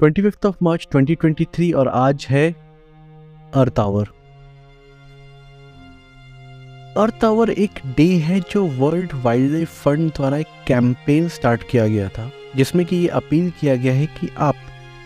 Twenty of मार्च 2023 और आज है अर्थ आवर। अर्थ आवर एक डे है जो वर्ल्ड वाइल्ड लाइफ फंड द्वारा एक कैंपेन स्टार्ट किया गया था, जिसमें कि ये अपील किया गया है कि आप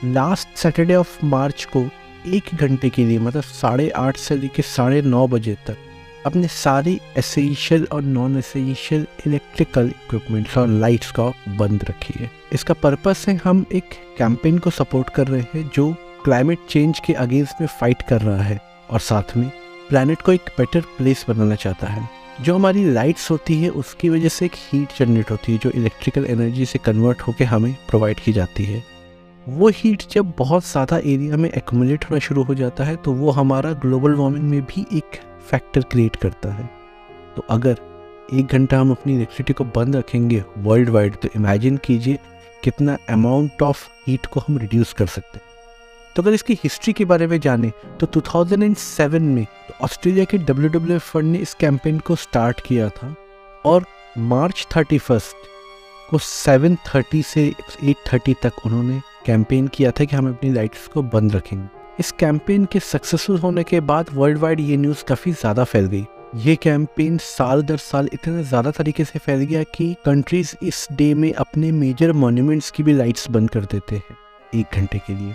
लास्ट सैटरडे ऑफ़ मार्च को एक घंटे के लिए मतलब साढ़े आठ से लेकर साढ़े नौ बजे तक अपने सारे एसेंशियल और नॉन एसेंशियल इलेक्ट्रिकल इक्विपमेंट्स और लाइट्स का बंद रखिए। इसका पर्पस है हम एक कैंपेन को सपोर्ट कर रहे हैं जो क्लाइमेट चेंज के अगेंस्ट में फाइट कर रहा है और साथ में प्लानट को एक बेटर प्लेस बनाना चाहता है। जो हमारी लाइट्स होती है, उसकी वजह से एक हीट जनरेट होती है, जो इलेक्ट्रिकल एनर्जी से कन्वर्ट होकर हमें प्रोवाइड की जाती है। वो हीट जब बहुत ज़्यादा एरिया में एक्मुलेट होना शुरू हो जाता है तो वो हमारा ग्लोबल वार्मिंग में भी एक फैक्टर क्रिएट करता है। तो अगर एक घंटा हम अपनी इलेक्ट्रिसिटी को बंद रखेंगे वर्ल्ड वाइड तो इमेजिन कीजिए कितना अमाउंट ऑफ़ हीट को हम रिड्यूस कर सकते हैं। तो अगर इसकी हिस्ट्री के बारे में जाने तो 2007 में तो ऑस्ट्रेलिया के WWF फंड ने इस कैंपेन को स्टार्ट किया था और मार्च थर्टी को 7:30 से 8:30 तक उन्होंने कैंपेन किया था कि हम अपनी लाइट्स को बंद रखेंगे। इस कैंपेन के सक्सेसफुल होने के बाद वर्ल्ड वाइड ये न्यूज़ काफ़ी ज़्यादा फैल गई। ये कैंपेन साल दर साल इतने ज़्यादा तरीके से फैल गया कि कंट्रीज़ इस डे में अपने मेजर मॉन्यूमेंट्स की भी लाइट्स बंद कर देते हैं, एक घंटे के लिए।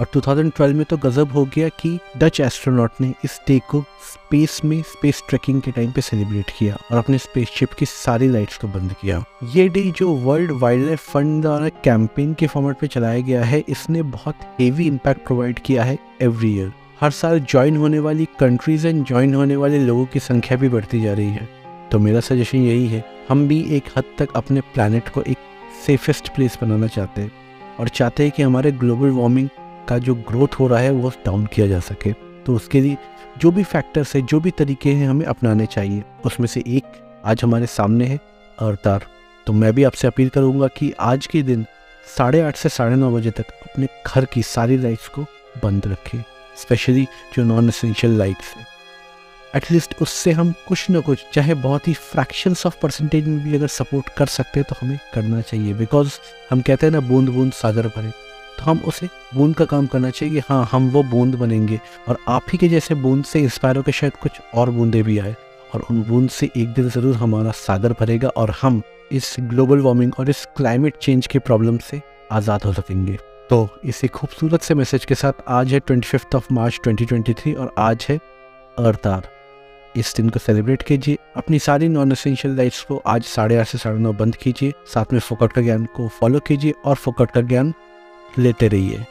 और 2012 में तो गजब हो गया कि डच एस्ट्रोनॉट ने इस डे को स्पेस में स्पेस ट्रैकिंग के टाइम पे सेलिब्रेट किया और अपने स्पेसशिप की सारी लाइट्स को बंद किया। ये डे जो वर्ल्ड वाइल्ड लाइफ फंड द्वारा कैंपेन के फॉर्मेट पे चलाया गया है, इसने बहुत हेवी इम्पैक्ट प्रोवाइड किया है एवरी ईयर हर साल ज्वाइन होने वाली कंट्रीज़ एंड ज्वाइन होने वाले लोगों की संख्या भी बढ़ती जा रही है। तो मेरा सजेशन यही है, हम भी एक हद तक अपने प्लानट को एक सेफेस्ट प्लेस बनाना चाहते हैं और चाहते हैं कि हमारे ग्लोबल वार्मिंग का जो ग्रोथ हो रहा है, वो डाउन किया जा सके। तो उसके लिए जो भी फैक्टर्स है, जो भी तरीके हैं हमें अपनाने चाहिए, उसमें से एक आज हमारे सामने है, अवतार। तो मैं भी आपसे अपील करूँगा कि आज के दिन साढ़े आठ से साढ़े नौ बजे तक अपने घर की सारी लाइट्स को बंद रखें स्पेशली जो नॉन एसेंशियल लाइट्स हैं एटलीस्ट उससे हम कुछ ना कुछ, चाहे बहुत ही फ्रैक्शंस ऑफ़ परसेंटेज में भी अगर सपोर्ट कर सकते हैं तो हमें करना चाहिए। बिकॉज़ हम कहते हैं ना बूंद बूंद सागर भरे। तो हम उसे बूंद का काम करना चाहिए कि हाँ हम वो बूंद बनेंगे। और आप ही के जैसे बूंद से इंस्पायर होकर शायद कुछ और बूंदे भी आए। और उन बूंद से एक दिन ज़रूर हमारा सागर भरेगा और हम इस ग्लोबल वार्मिंग और इस क्लाइमेट चेंज के प्रॉब्लम से आज़ाद हो सकेंगे। तो इसी खूबसूरत से मैसेज के साथ आज है ट्वेंटी ऑफ़ मार्च 2023 और आज है अर्थ आर इस दिन को सेलिब्रेट कीजिए, अपनी सारी नॉन एसेंशियल लाइफ्स को आज साढ़े आठ से साढ़े नौ बंद कीजिए। साथ में फोकट का ज्ञान को फॉलो कीजिए और फोकट का ज्ञान लेते रहिए।